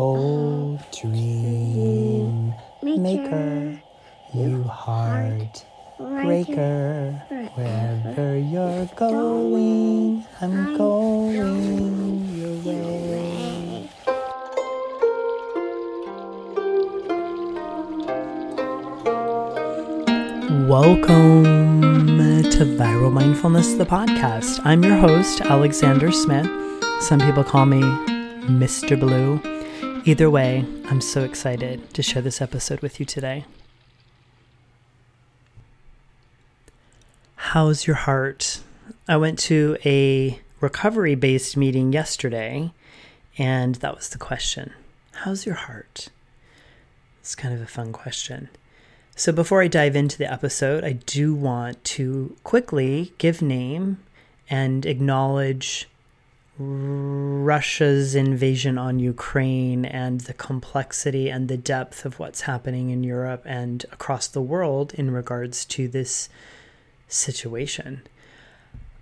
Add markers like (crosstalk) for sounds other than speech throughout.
Oh, dream maker, you heart breaker, wherever you're going, I'm going your way. Welcome to Viral Mindfulness, the podcast. I'm your host, Alexander Smith. Some people call me Mr. Blue. Either way, I'm so excited to share this episode with you today. How's your heart? I went to a recovery based meeting yesterday, and that was the question How's your heart? It's kind of a fun question. So, before I dive into the episode, I do want to quickly give name and acknowledge Russia's invasion on Ukraine and the complexity and the depth of what's happening in Europe and across the world in regards to this situation.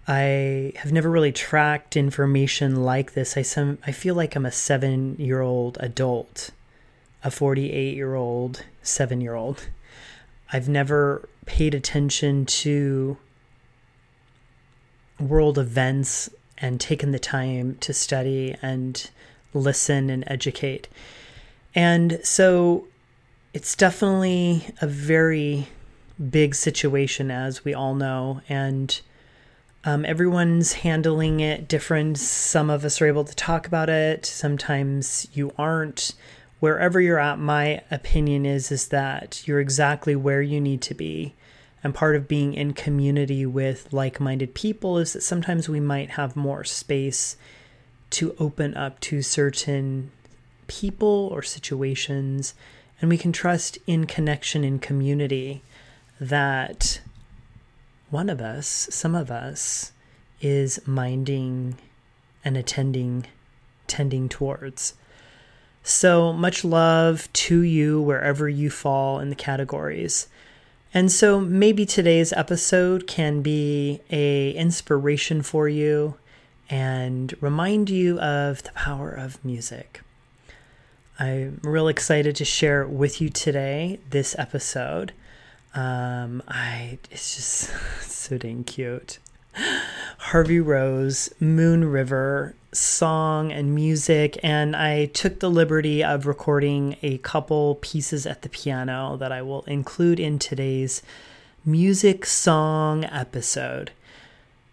I have never really tracked information like this. I some I feel like I'm a 7-year-old adult, a 48-year-old, 7-year-old I've never paid attention to world events and taken the time to study and listen and educate. And so it's definitely a very big situation, as we all know. And um, everyone's handling it different. Some of us are able to talk about it, sometimes you aren't wherever you're at, my opinion is is that you're exactly where you need to be. And part of being in community with like-minded people is that sometimes we might have more space to open up to certain people or situations and we can trust in connection in community that one of us, some of us, is minding and attending, tending towards. So much love to you wherever you fall in the categories. And so maybe today's episode can be a inspiration for you and remind you of the power of music. I'm real excited to share with you today this episode. Um, I it's just (laughs) so dang cute. (gasps) Harvey Rose, Moon River song and music, and I took the liberty of recording a couple pieces at the piano that I will include in today's music song episode.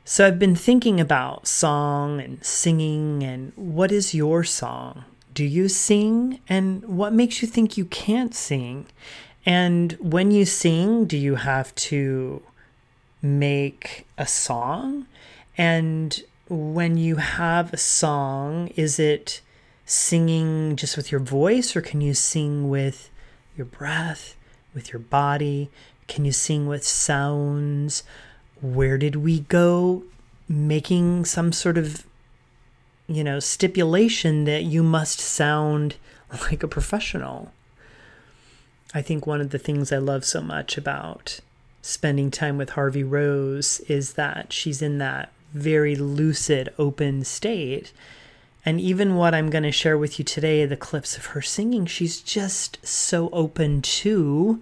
So I've been thinking about song and singing, and what is your song? Do you sing? And what makes you think you can't sing? And when you sing, do you have to make a song? And when you have a song, is it singing just with your voice or can you sing with your breath, with your body? Can you sing with sounds? Where did we go making some sort of you know stipulation that you must sound (laughs) like a professional? I think one of the things I love so much about spending time with Harvey Rose is that she's in that very lucid, open state. And even what I'm going to share with you today, the clips of her singing, she's just so open to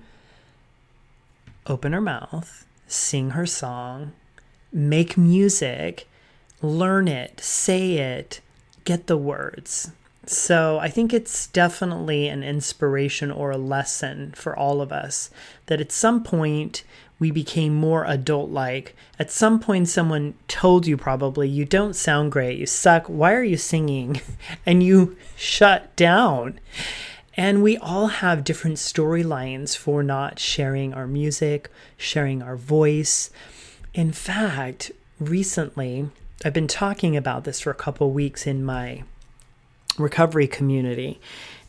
open her mouth, sing her song, make music, learn it, say it, get the words. So I think it's definitely an inspiration or a lesson for all of us that at some point we became more adult like. At some point, someone told you probably, you don't sound great, you suck, why are you singing? (laughs) and you shut down. And we all have different storylines for not sharing our music, sharing our voice. In fact, recently, I've been talking about this for a couple weeks in my recovery community.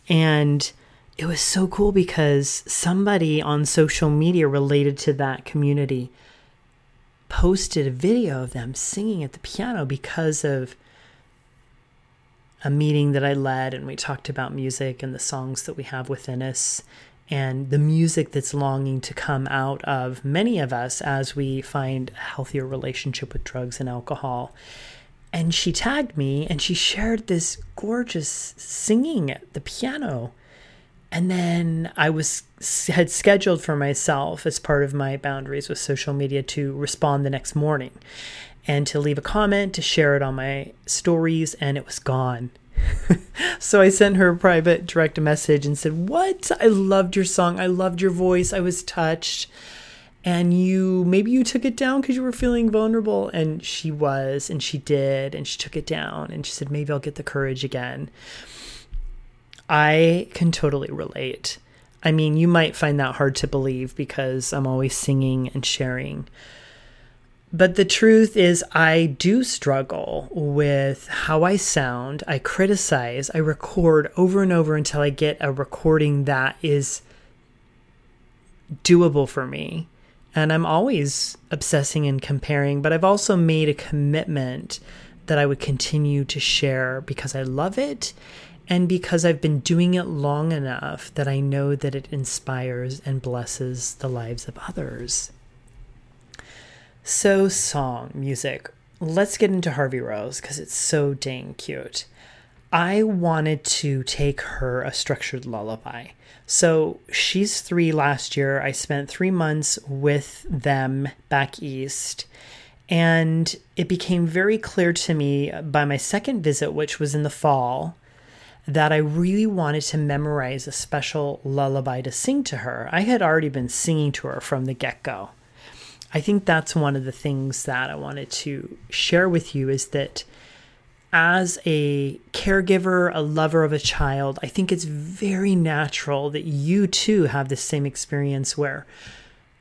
And it was so cool because somebody on social media related to that community posted a video of them singing at the piano because of a meeting that I led and we talked about music and the songs that we have within us and the music that's longing to come out of many of us as we find a healthier relationship with drugs and alcohol. and she tagged me and she shared this gorgeous singing at the piano. And then I was had scheduled for myself as part of my boundaries with social media to respond the next morning and to leave a comment, to share it on my stories, and it was gone. (laughs) so I sent her a private direct message and said, What? I loved your song. I loved your voice. I was touched. And you, maybe you took it down because you were feeling vulnerable. And she was, and she did, and she took it down. And she said, Maybe I'll get the courage again. I can totally relate. I mean, you might find that hard to believe because I'm always singing and sharing. But the truth is, I do struggle with how I sound. I criticize, I record over and over until I get a recording that is doable for me. And I'm always obsessing and comparing, but I've also made a commitment that I would continue to share because I love it and because I've been doing it long enough that I know that it inspires and blesses the lives of others. So, song, music. Let's get into Harvey Rose because it's so dang cute. I wanted to take her a structured lullaby. So she's three last year. I spent three months with them back east. And it became very clear to me by my second visit, which was in the fall, that I really wanted to memorize a special lullaby to sing to her. I had already been singing to her from the get go. I think that's one of the things that I wanted to share with you is that as a caregiver, a lover of a child, I think it's very natural that you too have the same experience where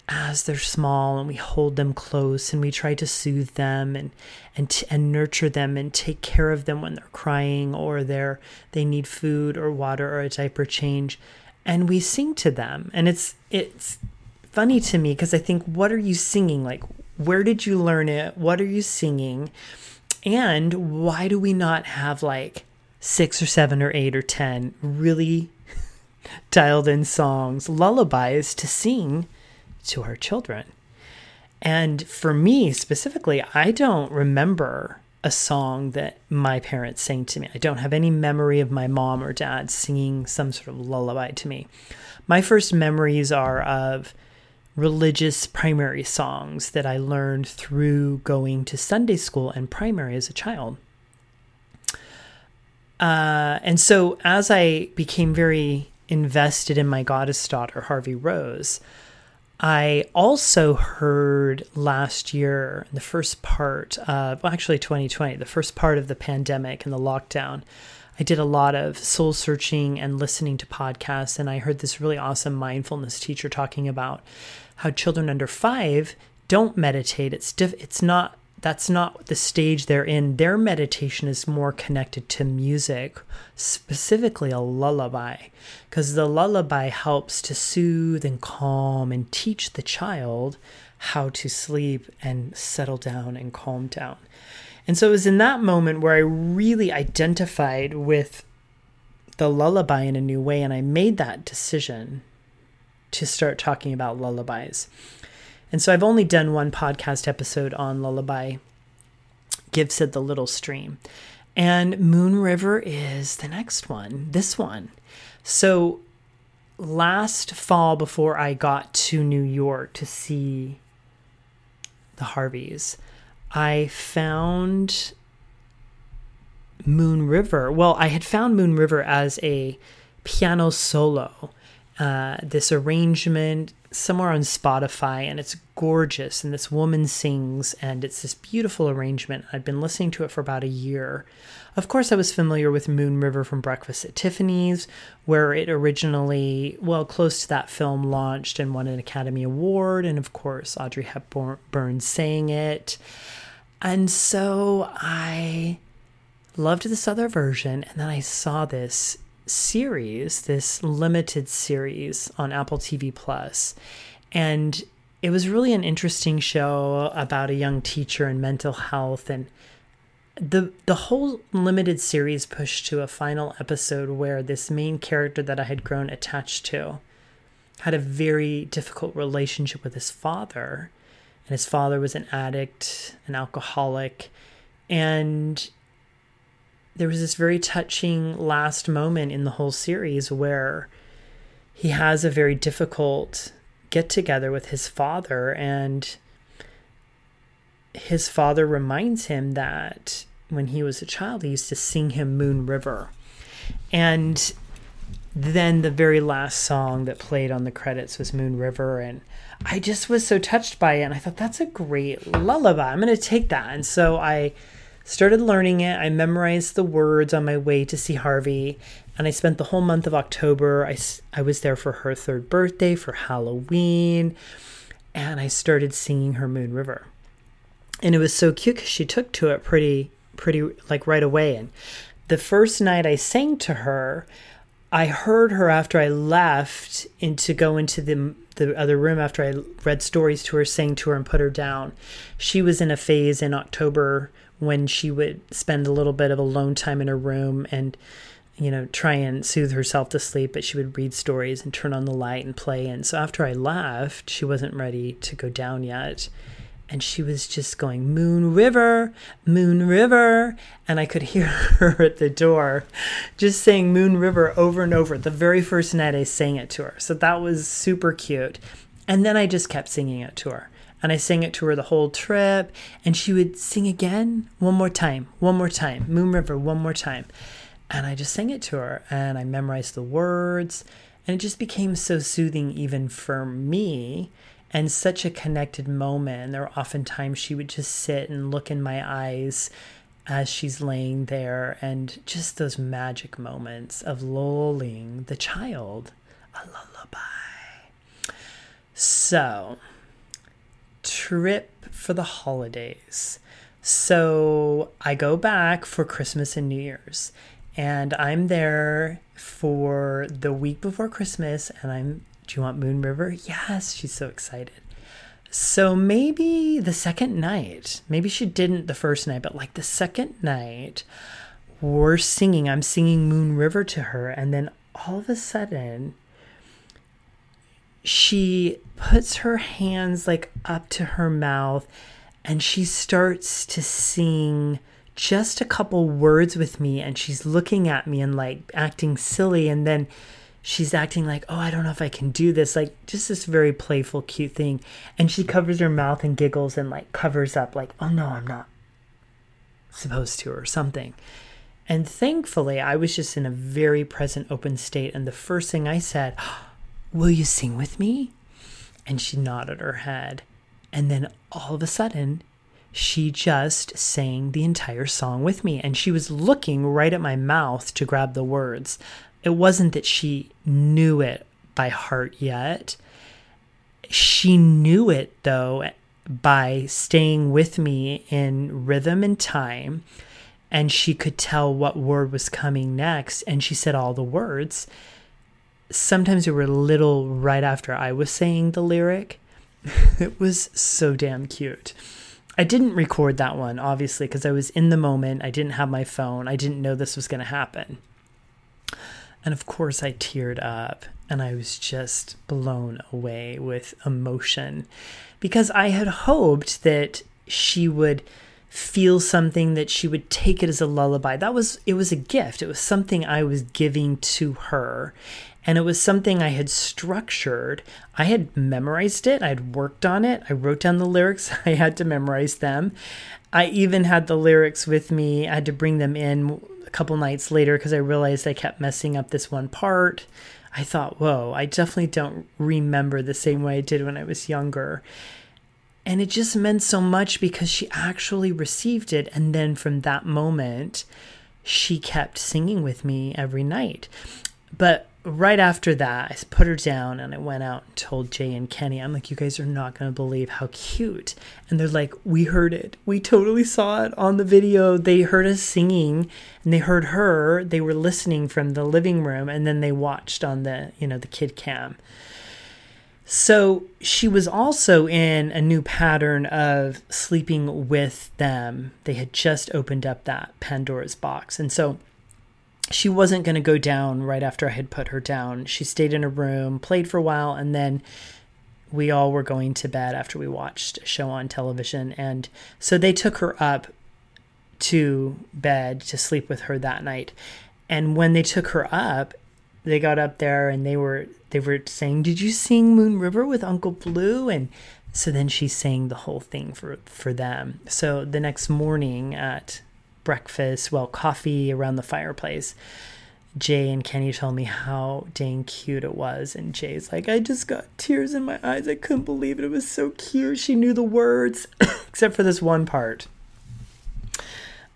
as they're small and we hold them close and we try to soothe them and and and nurture them and take care of them when they're crying or they're they need food or water or a diaper change and we sing to them and it's it's funny to me because I think, what are you singing? Like, where did you learn it? What are you singing? And why do we not have like six or seven or eight or 10 really (laughs) dialed in songs, lullabies to sing to our children? And for me specifically, I don't remember a song that my parents sang to me. I don't have any memory of my mom or dad singing some sort of lullaby to me. My first memories are of religious primary songs that I learned through going to Sunday school and primary as a child. Uh, and so as I became very invested in my goddess daughter, Harvey Rose, I also heard last year, the first part of, well, actually 2020, the first part of the pandemic and the lockdown, I did a lot of soul searching and listening to podcasts. And I heard this really awesome mindfulness teacher talking about how children under five don't meditate. It's diff- it's not that's not the stage they're in. Their meditation is more connected to music, specifically a lullaby, because the lullaby helps to soothe and calm and teach the child how to sleep and settle down and calm down. And so it was in that moment where I really identified with the lullaby in a new way, and I made that decision to start talking about lullabies. And so I've only done one podcast episode on lullaby, Give said the Little Stream. And Moon River is the next one, this one. So last fall, before I got to New York to see the Harveys, I found Moon River. Well, I had found Moon River as a piano solo uh, this arrangement somewhere on Spotify, and it's gorgeous. And this woman sings, and it's this beautiful arrangement. I'd been listening to it for about a year. Of course, I was familiar with Moon River from Breakfast at Tiffany's, where it originally, well, close to that film, launched and won an Academy Award. And of course, Audrey Hepburn sang it. And so I loved this other version. And then I saw this series, this limited series on Apple TV And it was really an interesting show about a young teacher and mental health. And the the whole limited series pushed to a final episode where this main character that I had grown attached to had a very difficult relationship with his father. And his father was an addict, an alcoholic, And there was this very touching last moment in the whole series where he has a very difficult get together with his father and his father reminds him that when he was a child he used to sing him moon river. And then the very last song that played on the credits was moon river and i just was so touched by it and i thought that's a great lullaby. I'm going to take that. And so i started learning it i memorized the words on my way to see harvey and I spent the whole month of October. I, I was there for her third birthday, for Halloween, and I started singing her Moon River. And it was so cute because she took to it pretty, pretty like right away. And the first night I sang to her, I heard her after I left and to go into the the other room after I read stories to her, sang to her, and put her down. She was in a phase in October when she would spend a little bit of alone time in her room and you know, try and soothe herself to sleep, but she would read stories and turn on the light and play. And so after I left, she wasn't ready to go down yet. And she was just going, Moon River, Moon River. And I could hear (laughs) her at the door just saying Moon River over and over. The very first night I sang it to her. So that was super cute. And then I just kept singing it to her. And I sang it to her the whole trip. And she would sing again, one more time, one more time, Moon River, one more time. And I just sang it to her and I memorized the words. And it just became so soothing, even for me, and such a connected moment. There were often times she would just sit and look in my eyes as she's laying there, and just those magic moments of lulling the child a lullaby. So, trip for the holidays. So, I go back for Christmas and New Year's and I'm there for the week before Christmas. And I'm, do you want Moon River? Yes, she's so excited. So maybe the second night, maybe she didn't the first night, but like the second night, we're singing. I'm singing Moon River to her. And then all of a sudden, she puts her hands like up to her mouth and she starts to sing just a couple words with me and she's looking at me and like acting silly and then she's acting like oh i don't know if i can do this like just this very playful cute thing. And she covers her mouth and giggles and like covers up like oh no i'm not supposed to or something. And thankfully i was just in a very present open state and the first thing i said (gasps) will you sing with me? And she nodded her head. And then all of a sudden she just sang the entire song with me. And she was looking right at my mouth to grab the words. It wasn't that she knew it by heart yet. She knew it though by staying with me in rhythm and time and she could tell what word was coming next and she said all the words. Sometimes it were little right after I was saying the lyric. (laughs) it was so damn cute. I didn't record that one, obviously, because I was in the moment. I didn't have my phone. I didn't know this was going to happen. And of course, I teared up and I was just blown away with emotion because I had hoped that she would feel something that she would take it as a lullaby. That was it was a gift. It was something I was giving to her and it was something I had structured. I had memorized it, I had worked on it, I wrote down the lyrics, (laughs) I had to memorize them. I even had the lyrics with me, I had to bring them in couple nights later because I realized I kept messing up this one part. I thought, whoa, I definitely don't remember the same way I did when I was younger. And it just meant so much because she actually received it. And then from that moment, she kept singing with me every night. But right after that, I put her down and I went out and told Jay and Kenny, I'm like, you guys are not going to believe how cute. And they're like, we heard it. We totally saw it on the video. They heard us singing and they heard her. They were listening from the living room and then they watched on the, you know, the kid cam. So she was also in a new pattern of sleeping with them. They had just opened up that Pandora's box. And so she wasn't going to go down right after I had put her down. She stayed in her room, played for a while, and then we all were going to bed after we watched a show on television. And so they took her up to bed to sleep with her that night. And when they took her up, they got up there and they were they were saying, "Did you sing Moon River with Uncle Blue?" And so then she sang the whole thing for for them. So the next morning at breakfast, well, coffee around the fireplace, Jay and Kenny told me how dang cute it was. And Jay's like, I just got tears in my eyes. I couldn't believe it. It was so cute. She knew the words, (coughs) except for this one part.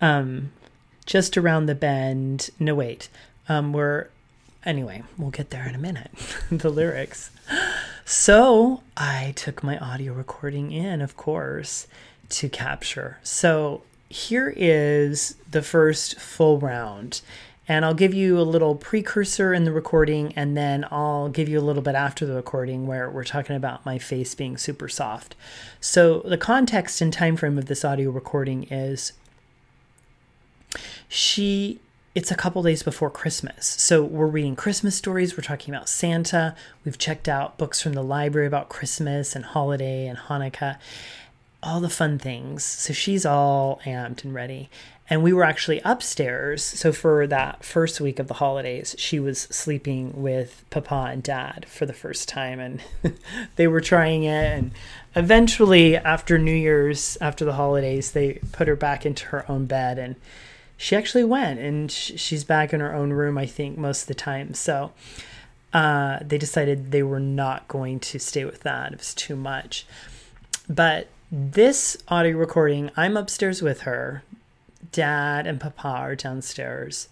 Um, just around the bend. No, wait. Um, we're, anyway, we'll get there in a minute. (laughs) the lyrics. So I took my audio recording in, of course, to capture. So here is the first full round. And I'll give you a little precursor in the recording, and then I'll give you a little bit after the recording where we're talking about my face being super soft. So the context and time frame of this audio recording is she it's a couple days before Christmas. So we're reading Christmas stories, we're talking about Santa, we've checked out books from the library about Christmas and holiday and Hanukkah, all the fun things. So she's all amped and ready. And we were actually upstairs. So for that first week of the holidays, she was sleeping with Papa and Dad for the first time. And (laughs) they were trying it. And eventually, after New Year's, after the holidays, they put her back into her own bed. And she actually went and she's back in her own room, I think, most of the time. So uh, they decided they were not going to stay with that. It was too much. But this audio recording, I'm upstairs with her. Dad and Papa are downstairs.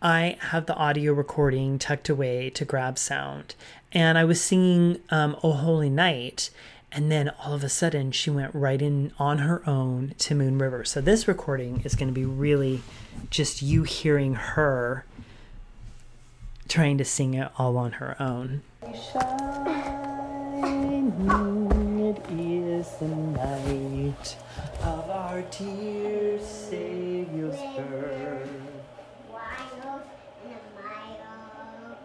I have the audio recording tucked away to grab sound. And I was singing um, Oh Holy Night. And then all of a sudden, she went right in on her own to Moon River. So this recording is going to be really just you hearing her trying to sing it all on her own. Is the night of our dear Savior's birth. Wild and mild,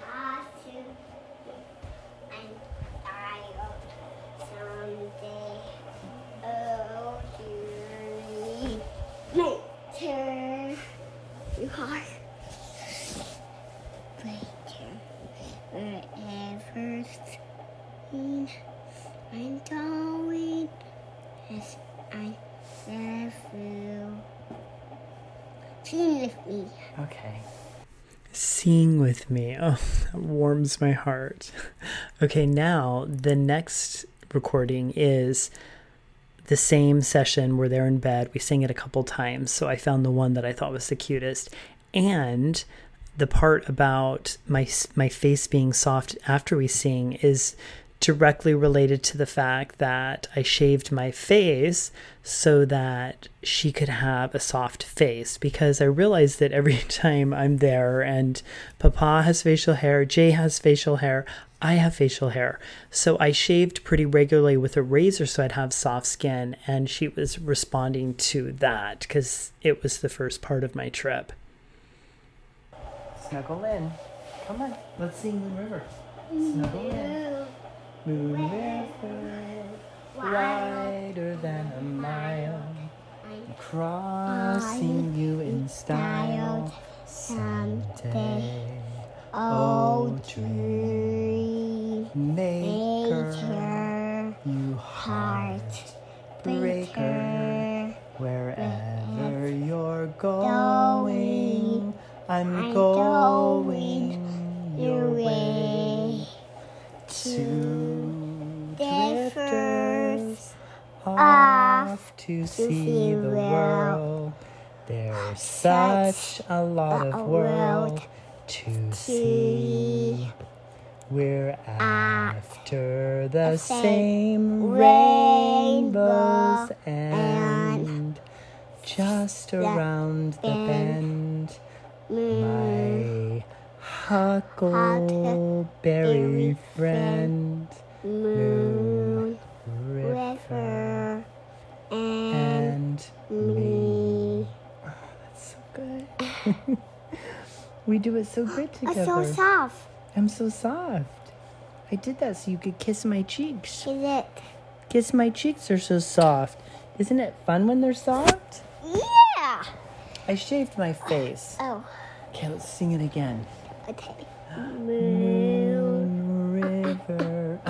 tossing and wild someday. Oh, dearie, later you are later wherever seen I'm going as I never Okay. Sing with me. Oh, that warms my heart. Okay, now the next recording is the same session where they're in bed. We sing it a couple times. So I found the one that I thought was the cutest. And the part about my my face being soft after we sing is directly related to the fact that I shaved my face so that she could have a soft face because I realized that every (laughs) time I'm there and Papa has facial hair, Jay has facial hair, I have facial hair. So I shaved pretty regularly with a razor so I'd have soft skin and she was responding to that because it was the first part of my trip. Snuggle in. Come on, let's sing Moon River. Snuggle in. Moon River, wider than a mile, crossing you in style someday. Oh, oh dream maker, you heart, heartbreaker, breaker, wherever you're going, I'm going your way Two drifters off to see the world. There's Such a lot of world world to see. We're after the same rainbows and just around the bend. My huckleberry friend, moon, river, and and me. me. Oh, that's so good. (laughs) we do it so good (gasps) Oh, together. so soft. I'm so soft. I did that so you could kiss my cheeks. Is it? Kiss my cheeks are so soft. Isn't it fun when they're soft? Yeah. I shaved my face. Oh, Okay, let's sing it again. Okay. Moon. (coughs) River.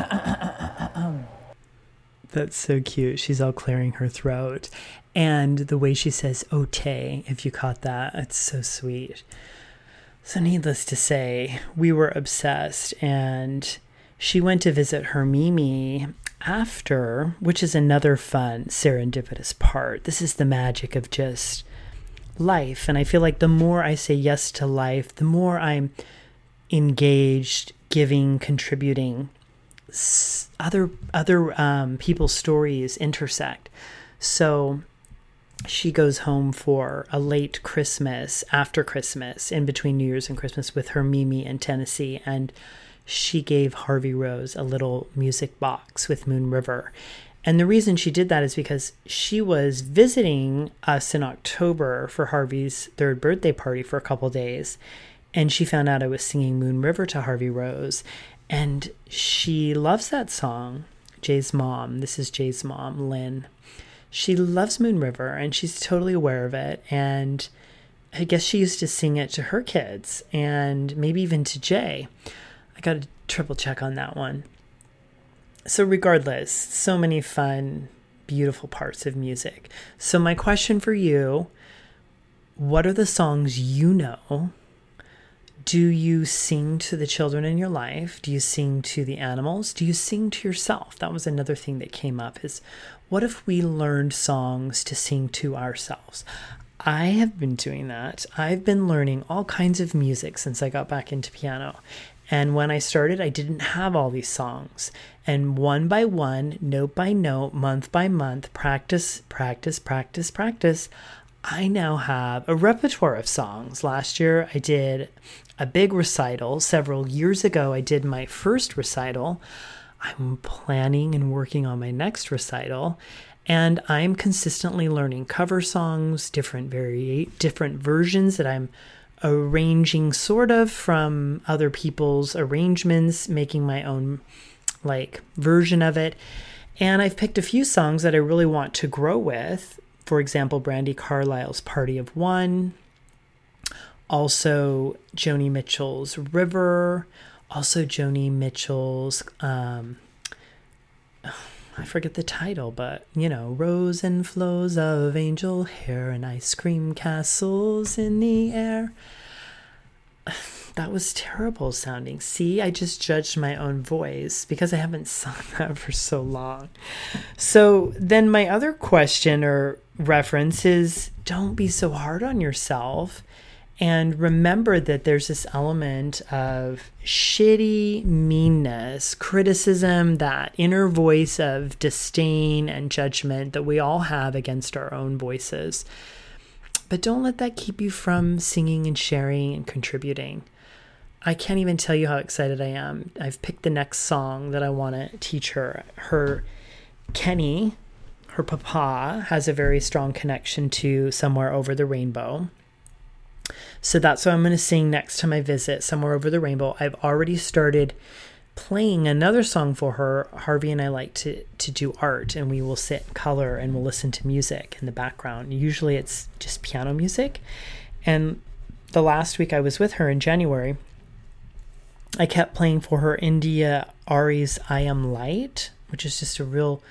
That's so cute. She's all clearing her throat. And the way she says ote, if you caught that, it's so sweet. So, needless to say, we were obsessed. And she went to visit her Mimi after, which is another fun serendipitous part. This is the magic of just life. And I feel like the more I say yes to life, the more I'm engaged, giving, contributing. Other other um, people's stories intersect. So she goes home for a late Christmas, after Christmas, in between New Year's and Christmas, with her Mimi in Tennessee, and she gave Harvey Rose a little music box with Moon River. And the reason she did that is because she was visiting us in October for Harvey's third birthday party for a couple days. And she found out I was singing Moon River to Harvey Rose. And she loves that song. Jay's mom, this is Jay's mom, Lynn. She loves Moon River and she's totally aware of it. And I guess she used to sing it to her kids and maybe even to Jay. I got to triple check on that one. So, regardless, so many fun, beautiful parts of music. So, my question for you what are the songs you know? Do you sing to the children in your life? Do you sing to the animals? Do you sing to yourself? That was another thing that came up is what if we learned songs to sing to ourselves? I have been doing that. I've been learning all kinds of music since I got back into piano. And when I started, I didn't have all these songs. And one by one, note by note, month by month, practice, practice, practice, practice, I now have a repertoire of songs. Last year, I did a big recital. Several years ago, I did my first recital. I'm planning and working on my next recital. And I'm consistently learning cover songs, different vari- different versions that I'm arranging sort of from other people's arrangements, making my own like version of it. And I've picked a few songs that I really want to grow with. For example, Brandi Carlile's Party of One, also Joni Mitchell's River, also Joni Mitchell's um (sighs) I forget the title, but you know, Rows and flows of angel hair and ice cream castles in the air. (sighs) That was terrible sounding. See, I just judged my own voice because I haven't sung (laughs) that for so long. So then, my other question or reference is don't be so hard on yourself. And remember that there's this element of shitty meanness, criticism, that inner voice of disdain and judgment that we all have against our own voices. But don't let that keep you from singing and sharing and contributing. I can't even tell you how excited I am. I've picked the next song that I want to teach her. Her Kenny, her papa, has a very strong connection to Somewhere Over the Rainbow. So that's what I'm going to sing next time I visit Somewhere Over the Rainbow. I've already started playing another song for her. Harvey and I like to to do art and we will sit in color and we'll listen to music in the background. Usually it's just piano music. And the last week I was with her in January, I kept playing for her India Ari's I Am Light, which is just a real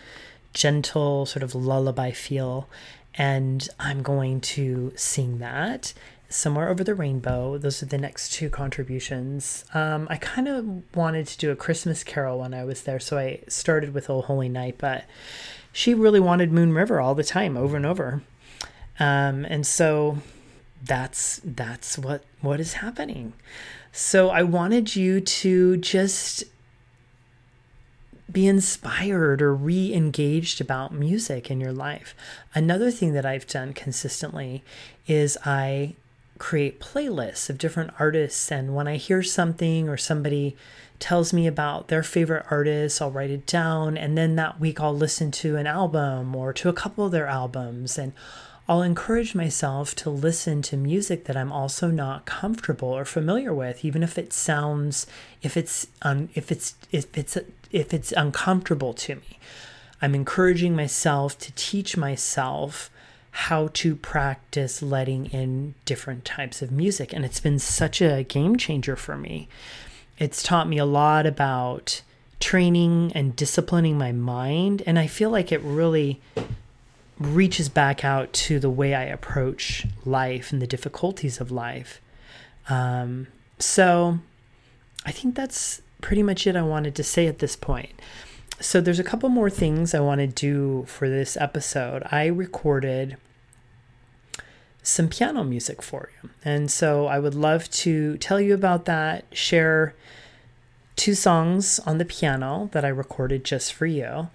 gentle sort of lullaby feel. And I'm going to sing that somewhere over the rainbow. Those are the next two contributions. Um, I kind of wanted to do a Christmas carol when I was there, so I started with Oh Holy Night, but she really wanted Moon River all the time, over and over. Um, and so that's that's what what is happening. So I wanted you to just be inspired or re engaged about music in your life. Another thing that I've done consistently is I create playlists of different artists. And when I hear something or somebody tells me about their favorite artists, I'll write it down. And then that week I'll listen to an album or to a couple of their albums. And I'll encourage myself to listen to music that I'm also not comfortable or familiar with, even if it sounds, if it's, um, if it's, if it's, if it's uncomfortable to me. I'm encouraging myself to teach myself how to practice letting in different types of music. And it's been such a game changer for me. It's taught me a lot about training and disciplining my mind. And I feel like it really reaches back out to the way I approach life and the difficulties of life. Um, so I think that's pretty much it I wanted to say at this point. So there's a couple more things I want to do for this episode. I recorded some piano music for you. And so I would love to tell you about that, share two songs on the piano that I recorded just for you.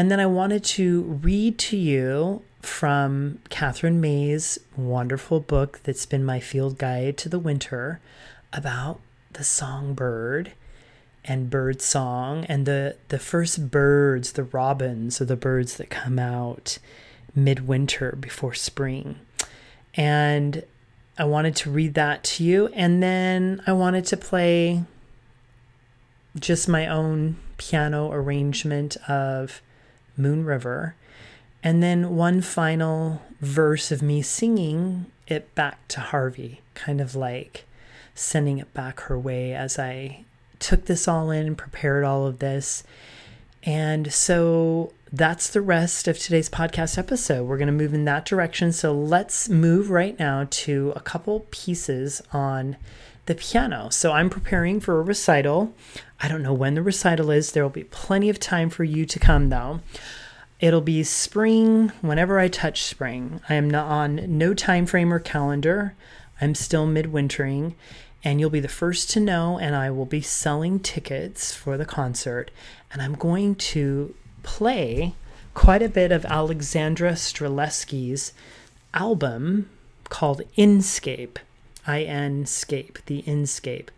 And then I wanted to read to you from Katherine May's wonderful book that's been my field guide to the winter about the songbird and bird song and the the first birds, the robins, are the birds that come out midwinter before spring. And I wanted to read that to you and then I wanted to play just my own piano arrangement of Moon River and then one final verse of me singing it back to Harvey, kind of like sending it back her way as I took this all in and prepared all of this. And so that's the rest of today's podcast episode. We're going to move in that direction. So let's move right now to a couple pieces on the piano. So I'm preparing for a recital. I don't know when the recital is. There will be plenty of time for you to come, though. It'll be spring whenever I touch spring. I am not on no time frame or calendar. I'm still midwintering and you'll be the first to know. And I will be selling tickets for the concert, and I'm going to play quite a bit of Alexandra Stréliski's album called Inscape, I N Scape, the Inscape,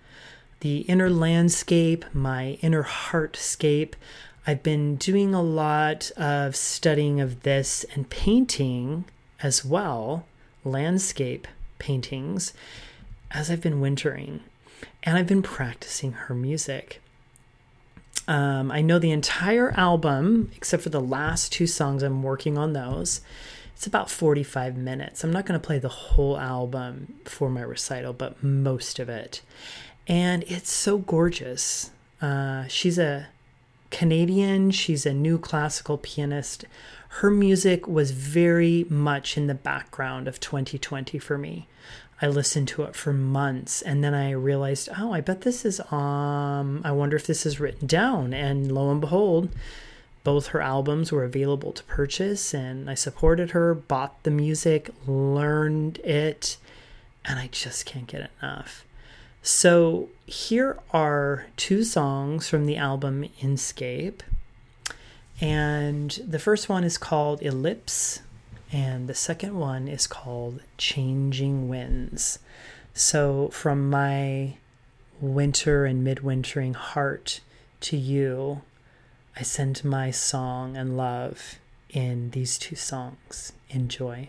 the inner landscape, my inner heartscape. I've been doing a lot of studying of this and painting as well, landscape paintings as I've been wintering, and I've been practicing her music. Um, I know the entire album, except for the last two songs, I'm working on those. It's about 45 minutes. I'm not going to play the whole album for my recital, but most of it. And it's so gorgeous. Uh, she's a Canadian, she's a new classical pianist. Her music was very much in the background of 2020 for me. I listened to it for months and then I realized, oh, I bet this is um I wonder if this is written down and lo and behold, both her albums were available to purchase and I supported her, bought the music, learned it, and I just can't get enough. So here are two songs from the album Inscape. And the first one is called Ellipse and the second one is called Changing Winds. So, from my winter and midwintering heart to you, I send my song and love in these two songs. Enjoy.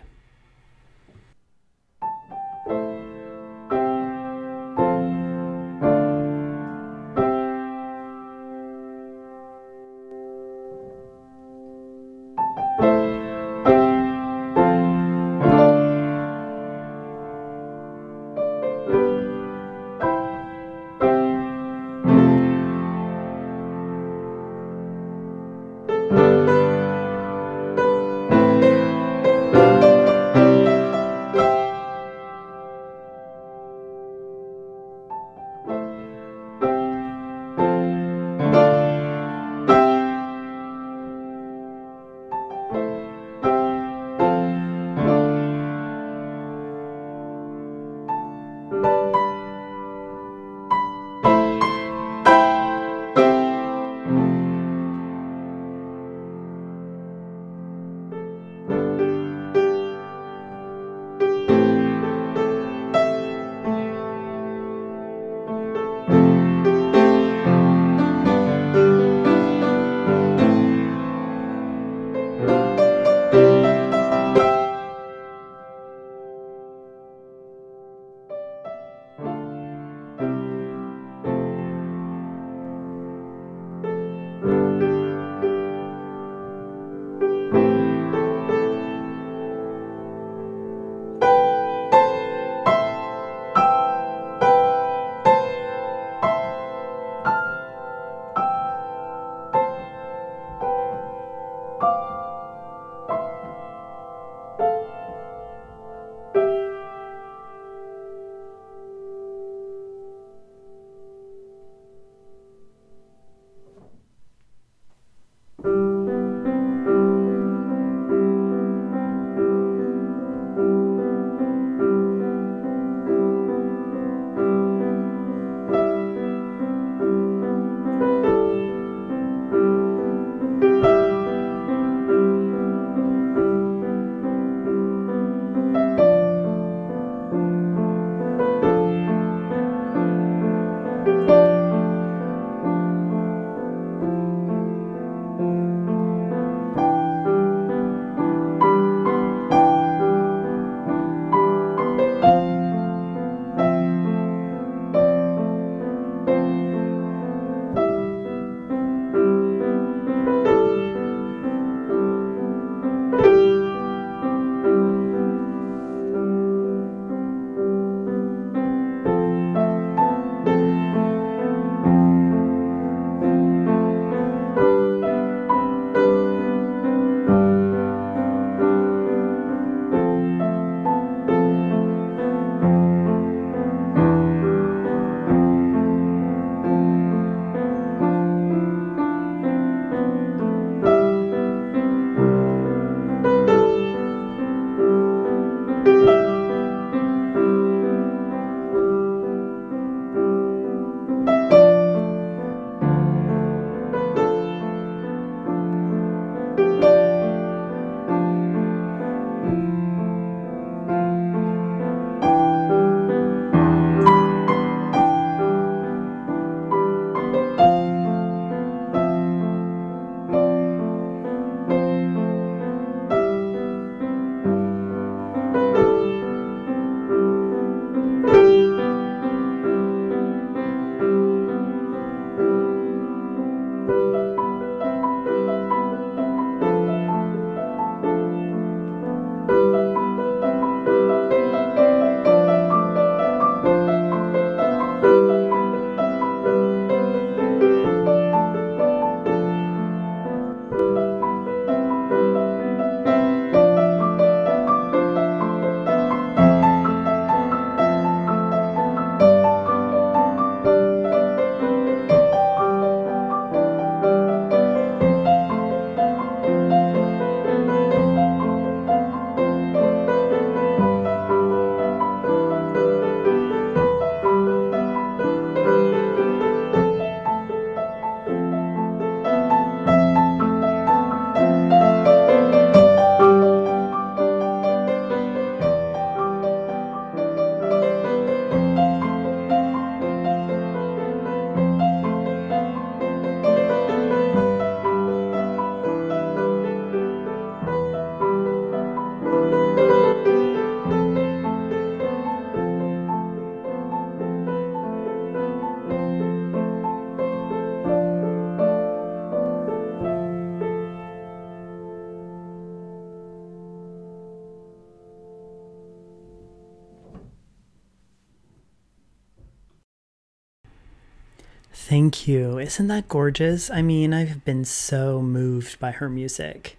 Isn't that gorgeous? I mean, I've been so moved by her music.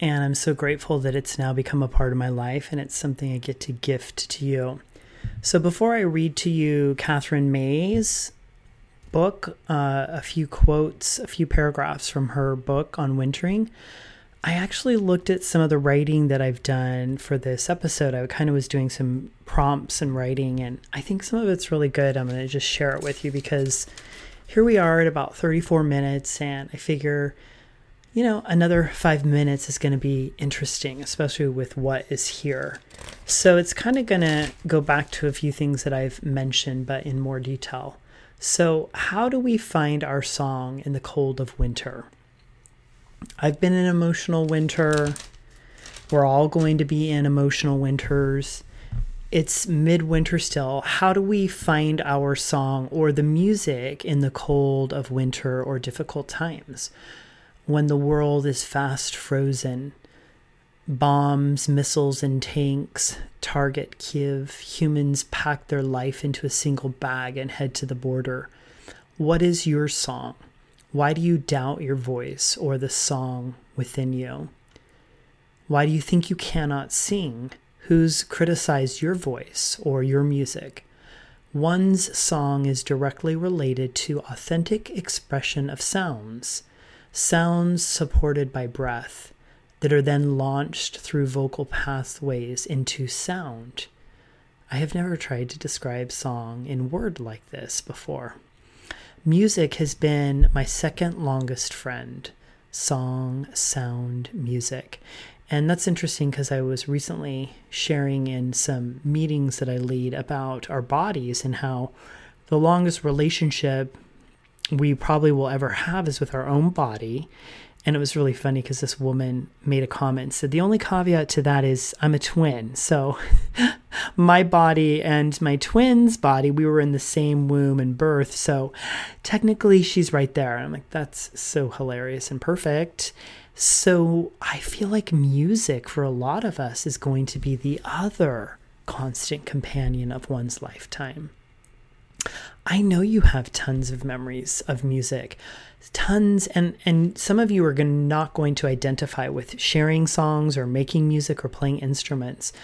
And I'm so grateful that it's now become a part of my life and it's something I get to gift to you. So before I read to you Katherine May's book, uh, a few quotes, a few paragraphs from her book on wintering, I actually looked at some of the writing that I've done for this episode. I kind of was doing some prompts and writing, and I think some of it's really good. I'm going to just share it with you because here we are at about 34 minutes, and I figure, you know, another five minutes is going to be interesting, especially with what is here. So it's kind of going to go back to a few things that I've mentioned, but in more detail. So, how do we find our song in the cold of winter? I've been in emotional winter. We're all going to be in emotional winters. It's midwinter still. How do we find our song or the music in the cold of winter or difficult times when the world is fast frozen? Bombs, missiles, and tanks target Kiev. Humans pack their life into a single bag and head to the border. What is your song? Why do you doubt your voice or the song within you? Why do you think you cannot sing? Who's criticized your voice or your music? One's song is directly related to authentic expression of sounds, sounds supported by breath that are then launched through vocal pathways into sound. I have never tried to describe song in word like this before. Music has been my second longest friend song, sound, music. And that's interesting because I was recently sharing in some meetings that I lead about our bodies and how the longest relationship we probably will ever have is with our own body. And it was really funny because this woman made a comment said, The only caveat to that is I'm a twin. So (laughs) my body and my twin's body, we were in the same womb and birth. So technically she's right there. And I'm like, That's so hilarious and perfect. So I feel like music for a lot of us is going to be the other constant companion of one's lifetime. I know you have tons of memories of music tons and and some of you are going, not going to identify with sharing songs or making music or playing instruments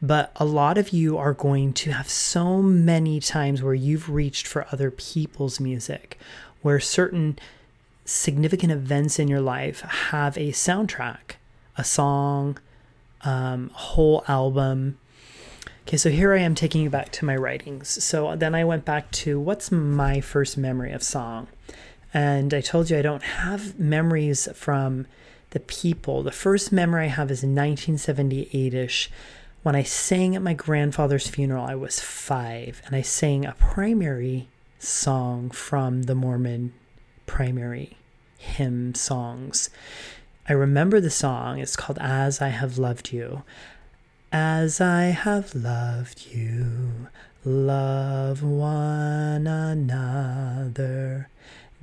but a lot of you are going to have so many times where you've reached for other people's music where certain significant events in your life have a soundtrack a song um, whole album Okay, so here I am taking you back to my writings. So then I went back to what's my first memory of song? And I told you I don't have memories from the people. The first memory I have is 1978 ish when I sang at my grandfather's funeral. I was five and I sang a primary song from the Mormon primary hymn songs. I remember the song. It's called As I Have Loved You. As I have loved you, love one another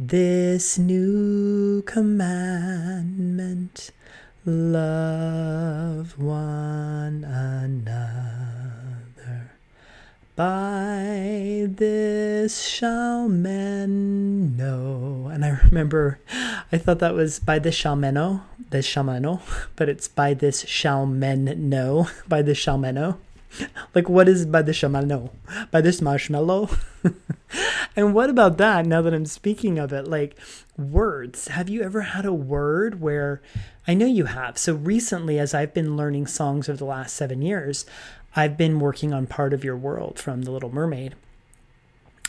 this new commandment love one another. By this shall men know. And I remember, I thought that was by this shall men know, this shall men know, (laughs) but it's by this shall men know, (laughs) by this shall men know. (laughs) like what is by this the shamallow by this marshmallow? And what about that now that i'm speaking of it? Like words. Have you ever had a word where i know you have. So recently as i've been learning songs over the last seven years i've been working on part of your world from the little mermaid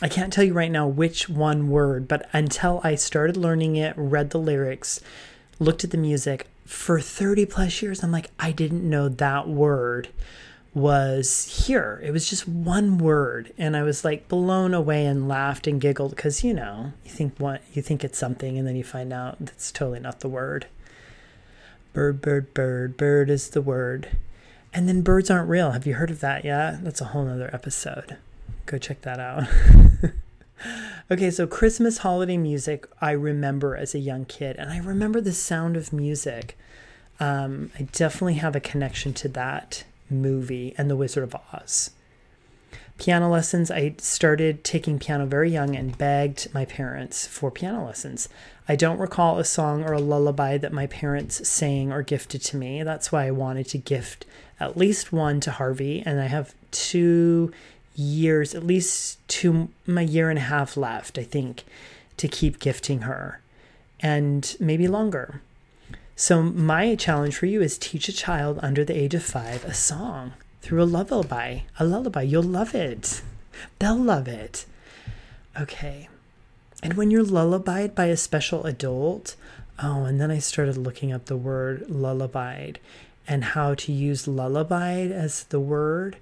I can't tell you right now which one word, but until I started learning it, read the lyrics, looked at the music for 30 plus years, I'm like, I didn't know that word was here. It was just one word, and I was like blown away and laughed and giggled because you know you think what you think it's something, and then you find out that's totally not the word. Bird, bird, bird, bird is the word, and then birds aren't real. Have you heard of that yet? That's a whole other episode. Go check that out. (laughs) okay, so Christmas holiday music I remember as a young kid, and I remember the sound of music. Um, I definitely have a connection to that movie and The Wizard of Oz. Piano lessons, I started taking piano very young and begged my parents for piano lessons. I don't recall a song or a lullaby that my parents sang or gifted to me. That's why I wanted to gift at least one to Harvey, and I have two years, at least two, my year and a half left, I think, to keep gifting her, and maybe longer. So, my challenge for you is teach a child under the age of five a song through a lullaby. A lullaby. You'll love it. They'll love it. Okay. And when you're lullabied by a special adult, oh, and then I started looking up the word lullabied and how to use lullaby as the word.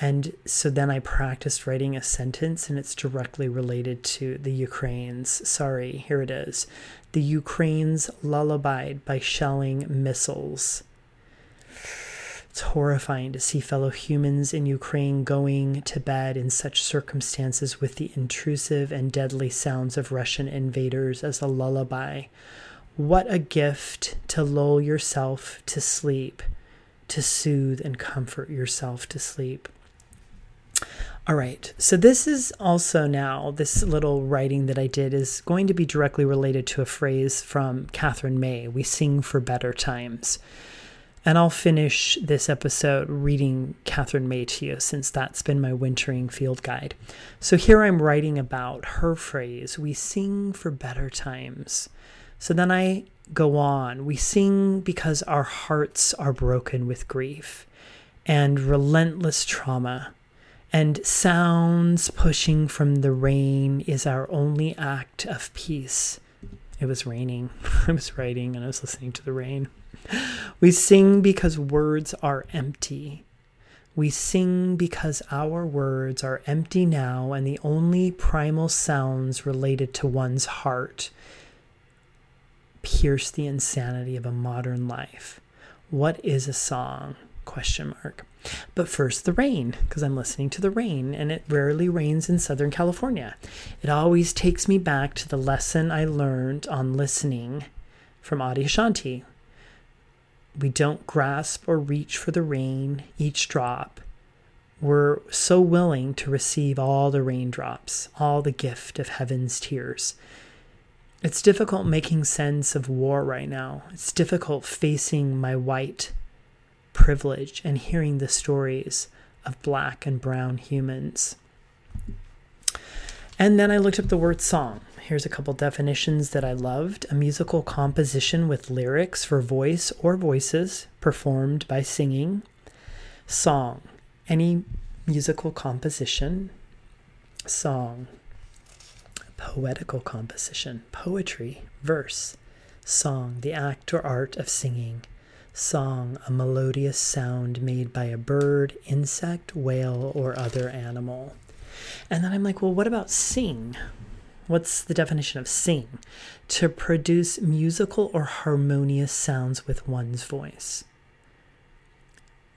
And so then I practiced writing a sentence, and it's directly related to the Ukraines. Sorry, here it is. The Ukraines lullaby by shelling missiles. It's horrifying to see fellow humans in Ukraine going to bed in such circumstances with the intrusive and deadly sounds of Russian invaders as a lullaby. What a gift to lull yourself to sleep, to soothe and comfort yourself to sleep. All right. So this is also now, this little writing that I did is going to be directly related to a phrase from Katherine May We sing for better times. And I'll finish this episode reading Katherine May to you since that's been my wintering field guide. So here I'm writing about her phrase We sing for better times. So then I go on. We sing because our hearts are broken with grief and relentless trauma and sounds pushing from the rain is our only act of peace. It was raining. (laughs) I was writing and I was listening to the rain. We sing because words are empty. We sing because our words are empty now, and the only primal sounds related to one's heart pierce the insanity of a modern life. What is a song? Question mark. But first, the rain, because I'm listening to the rain, and it rarely rains in Southern California. It always takes me back to the lesson I learned on listening from Adyashanti. We don't grasp or reach for the rain, each drop. We're so willing to receive all the raindrops, all the gift of heaven's tears. It's difficult making sense of war right now. It's difficult facing my white privilege and hearing the stories of black and brown humans. And then I looked up the word song. Here's a couple definitions that I loved a musical composition with lyrics for voice or voices performed by singing. Song, any musical composition. Song, poetical composition, poetry, verse. Song, the act or art of singing song, a melodious sound made by a bird, insect, whale, or other animal. And then I'm like, well, what about sing? What's the definition of sing? To produce musical or harmonious sounds with one's voice.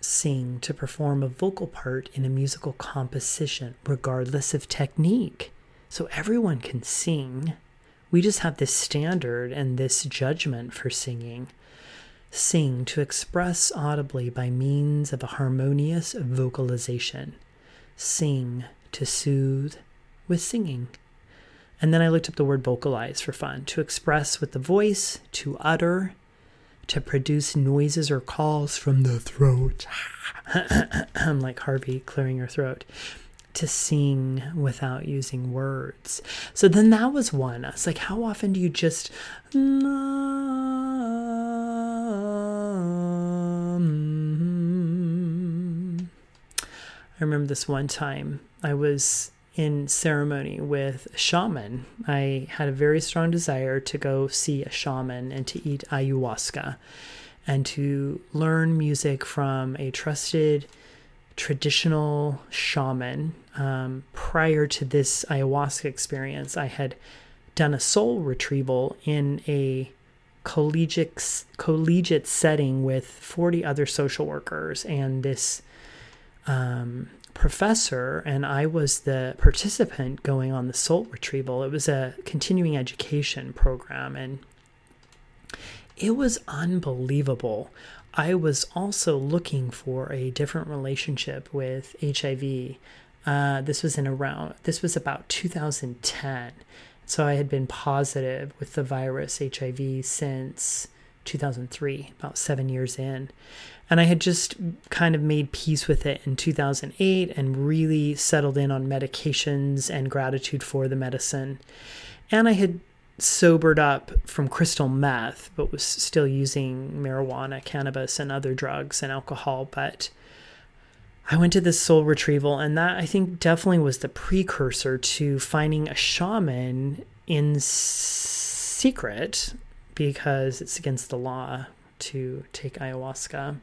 Sing, to perform a vocal part in a musical composition, regardless of technique. So everyone can sing. We just have this standard and this judgment for singing sing to express audibly by means of a harmonious vocalization, sing to soothe with singing. And then I looked up the word vocalize for fun to express with the voice, to utter, to produce noises or calls from the throat. (laughs) I'm like Harvey clearing her throat. To sing without using words. So then that was one. I was like, how often do you just. I remember this one time I was in ceremony with a shaman. I had a very strong desire to go see a shaman and to eat ayahuasca and to learn music from a trusted traditional shaman. Um, prior to this ayahuasca experience, I had done a soul retrieval in a collegiate collegiate setting with 40 other social workers and this um, professor and I was the participant going on the soul retrieval. It was a continuing education program and it was unbelievable. I was also looking for a different relationship with HIV Uh, this was in around, this was about 2010. So I had been positive with the virus HIV since 2003, about seven years in. And I had just kind of made peace with it in 2008 and really settled in on medications and gratitude for the medicine. And I had sobered up from crystal meth, but was still using marijuana, cannabis, and other drugs and alcohol. But I went to this soul retrieval, and that I think definitely was the precursor to finding a shaman in secret because it's against the law to take ayahuasca.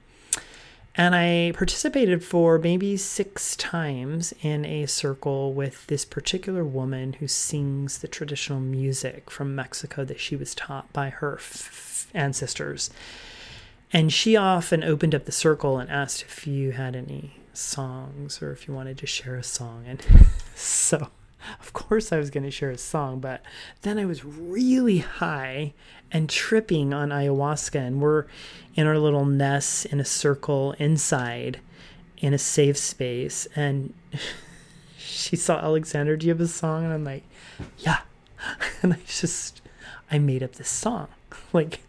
And I participated for maybe six times in a circle with this particular woman who sings the traditional music from Mexico that she was taught by her f- ancestors. And she often opened up the circle and asked if you had any songs or if you wanted to share a song. And (laughs) so (laughs) of course I was going to share a song, but then I was really high and tripping on ayahuasca, and we're in our little nest in a circle inside in a safe space. And (laughs) she saw Alexander, do you have a song? And I'm like, yeah. (laughs) And I just, I made up this song. (laughs) Like,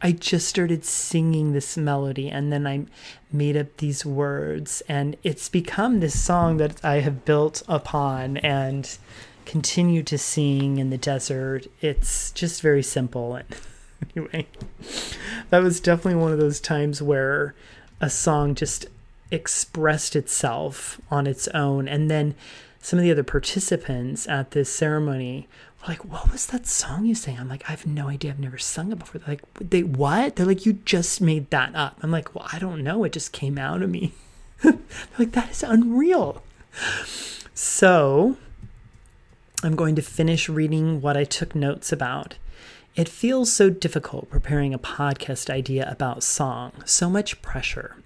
I just started singing this melody and then I made up these words, and it's become this song that I have built upon and continue to sing in the desert. It's just very simple. And (laughs) anyway, that was definitely one of those times where a song just expressed itself on its own. And then some of the other participants at this ceremony like, what was that song you sang? I'm like, I have no idea. I've never sung it before. They're like, they what? They're like, you just made that up. I'm like, well, I don't know. It just came out of me. (laughs) like, that is unreal. So I'm going to finish reading what I took notes about. It feels so difficult preparing a podcast idea about song, so much pressure.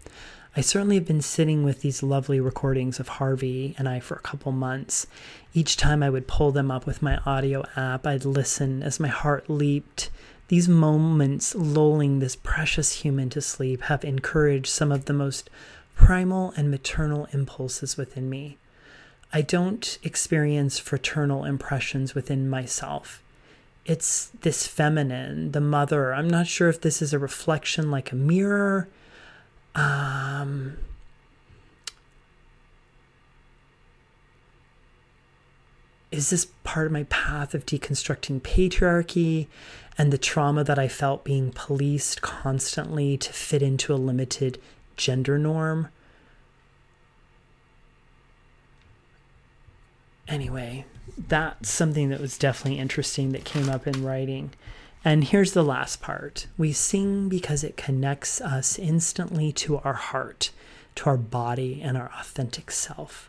I certainly have been sitting with these lovely recordings of Harvey and I for a couple months. Each time I would pull them up with my audio app, I'd listen as my heart leaped. These moments lulling this precious human to sleep have encouraged some of the most primal and maternal impulses within me. I don't experience fraternal impressions within myself. It's this feminine, the mother. I'm not sure if this is a reflection like a mirror um, is this part of my path of deconstructing patriarchy and the trauma that I felt being policed constantly to fit into a limited gender norm? Anyway, that's something that was definitely interesting that came up in writing. And here's the last part we sing because it connects us instantly to our heart, to our body, and our authentic self.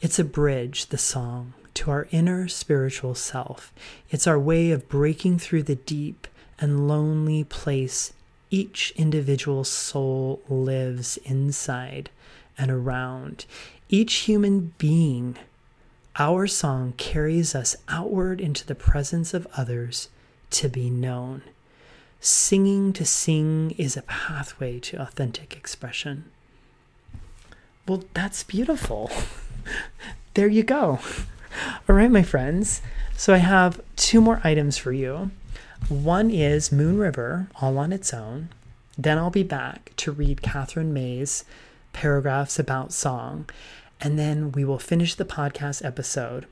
It's a bridge, the song, to our inner spiritual self. It's our way of breaking through the deep and lonely place each individual soul lives inside and around. Each human being, our song carries us outward into the presence of others to be known. Singing to sing is a pathway to authentic expression. Well, that's beautiful. (laughs) there you go. All right, my friends. So I have two more items for you. One is Moon River, all on its own. Then I'll be back to read Katherine May's paragraphs about song. And then we will finish the podcast episode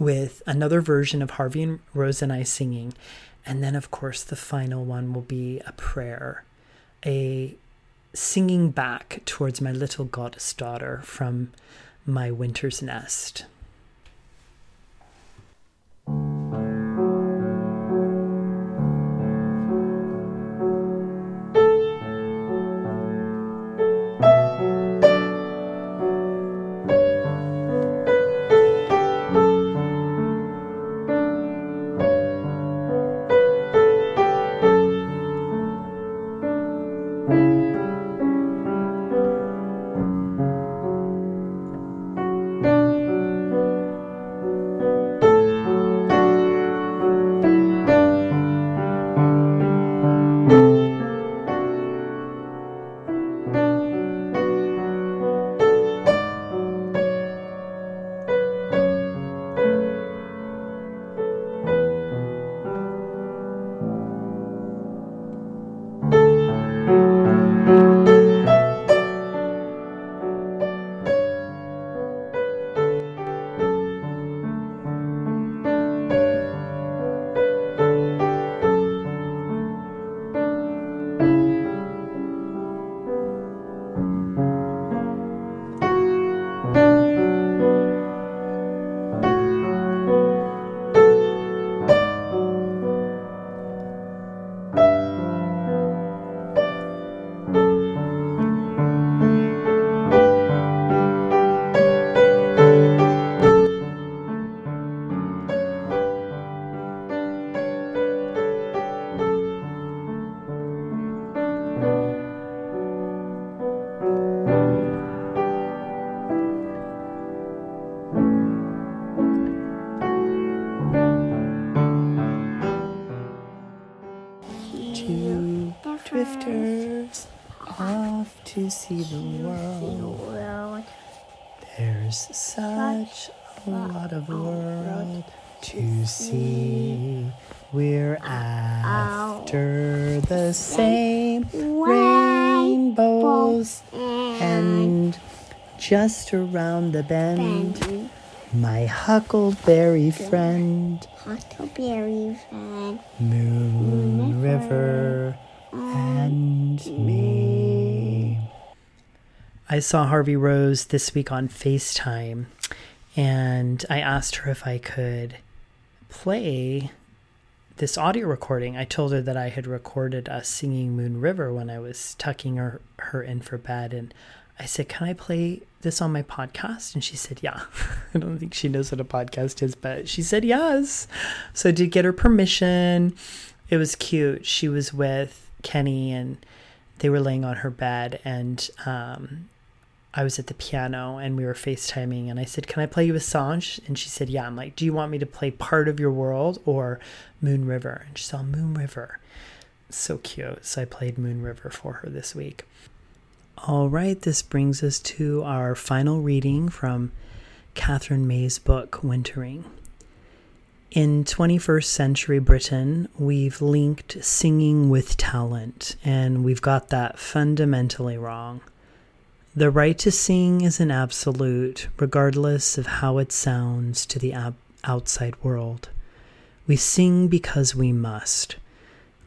with another version of Harvey and Rose and I singing. And then, of course, the final one will be a prayer, a singing back towards my little goddess daughter from my winter's nest. World. World. There's such a lot of world to see. We're after the same rainbows. And just around the bend, my huckleberry friend, Huckleberry fan. Moon River, and me. I saw Harvey Rose this week on FaceTime, and I asked her if I could play this audio recording. I told her that I had recorded us singing Moon River when I was tucking her, her in for bed, and I said, Can I play this on my podcast? And she said, Yeah. (laughs) I don't think she knows what a podcast is, but she said yes. So I did get her permission. It was cute. She was with Kenny and they were laying on her bed and um, I was at the piano and we were FaceTiming and I said, Can I play you a song? And she said, Yeah. I'm like, Do you want me to play part of your world or Moon River? And she said, oh, Moon River. So cute. So I played Moon River for her this week. All right, this brings us to our final reading from Katherine May's book, Wintering. In 21st century Britain, we've linked singing with talent, and we've got that fundamentally wrong. The right to sing is an absolute, regardless of how it sounds to the ab- outside world. We sing because we must.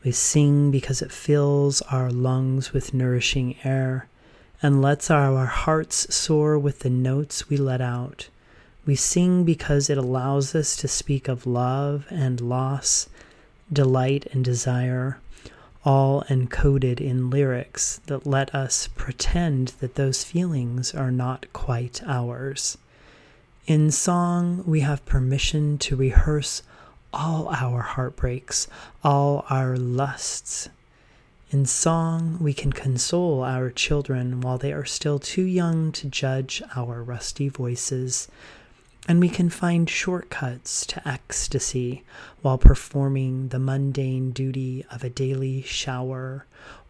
We sing because it fills our lungs with nourishing air and lets our hearts soar with the notes we let out. We sing because it allows us to speak of love and loss, delight and desire, all encoded in lyrics that let us pretend that those feelings are not quite ours. In song, we have permission to rehearse all our heartbreaks, all our lusts. In song, we can console our children while they are still too young to judge our rusty voices, and we can find shortcuts to ecstasy while performing the mundane duty of a daily shower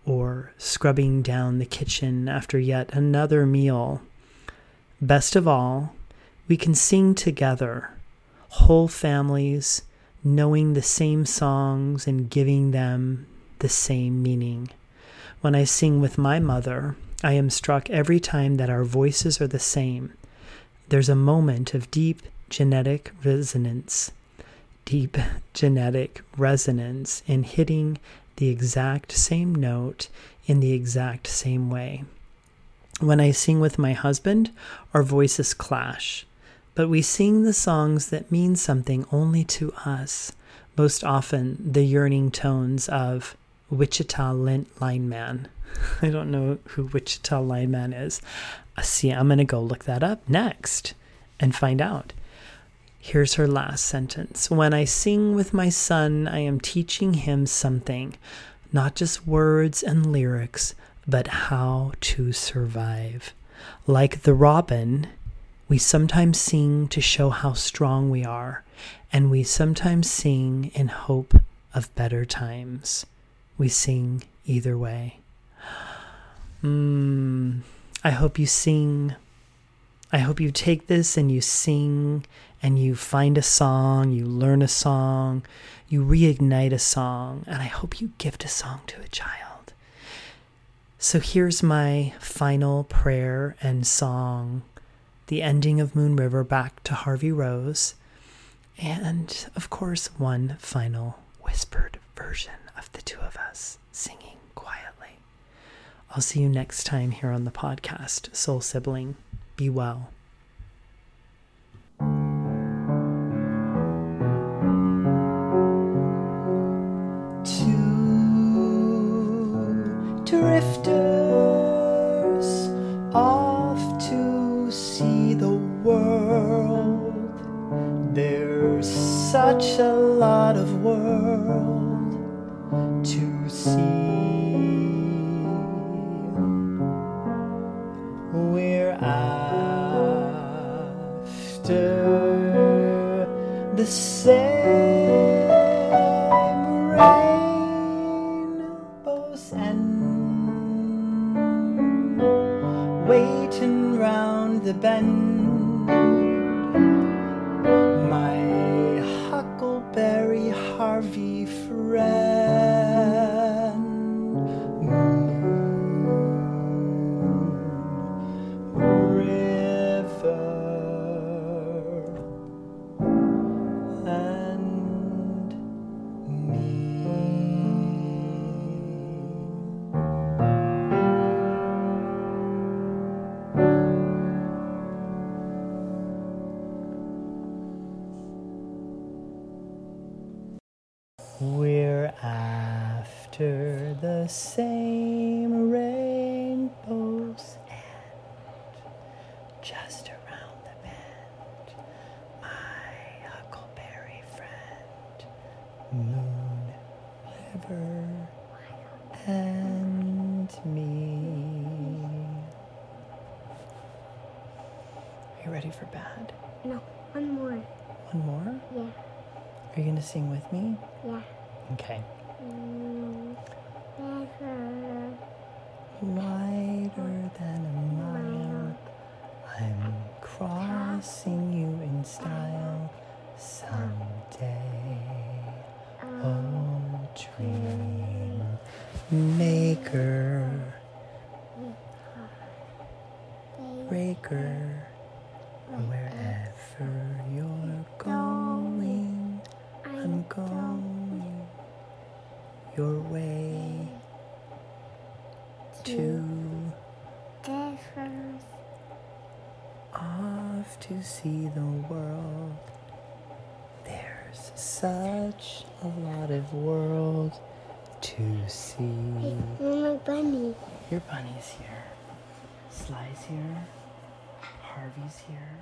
or scrubbing down the kitchen after yet another meal. Best of all, we can sing together, whole families, knowing the same songs and giving them the same meaning. When I sing with my mother, I am struck every time that our voices are the same. There's a moment of deep genetic resonance, deep genetic resonance in hitting the exact same note in the exact same way. When I sing with my husband, our voices clash, but we sing the songs that mean something only to us, most often the yearning tones of Wichita Lin- Lineman. (laughs) I don't know who Wichita Lineman is. See, I'm going to go look that up next and find out. Here's her last sentence. When I sing with my son, I am teaching him something, not just words and lyrics, but how to survive. Like the robin, we sometimes sing to show how strong we are, and we sometimes sing in hope of better times. We sing either way. Mm, I hope you sing. I hope you take this and you sing and you find a song, you learn a song, you reignite a song, and I hope you gift a song to a child. So here's my final prayer and song, the ending of Moon River back to Harvey Rose, and of course, one final whispered version of the two of us singing. I'll see you next time here on the podcast, Soul Sibling. Be well. Two drifters off to see the world. There's such a lot of world the same rainbows and waiting round the bend. say. see the world. There's such a lot of world to see. Hey, Mama Bunny. Your bunny's here. Sly's here. Harvey's here.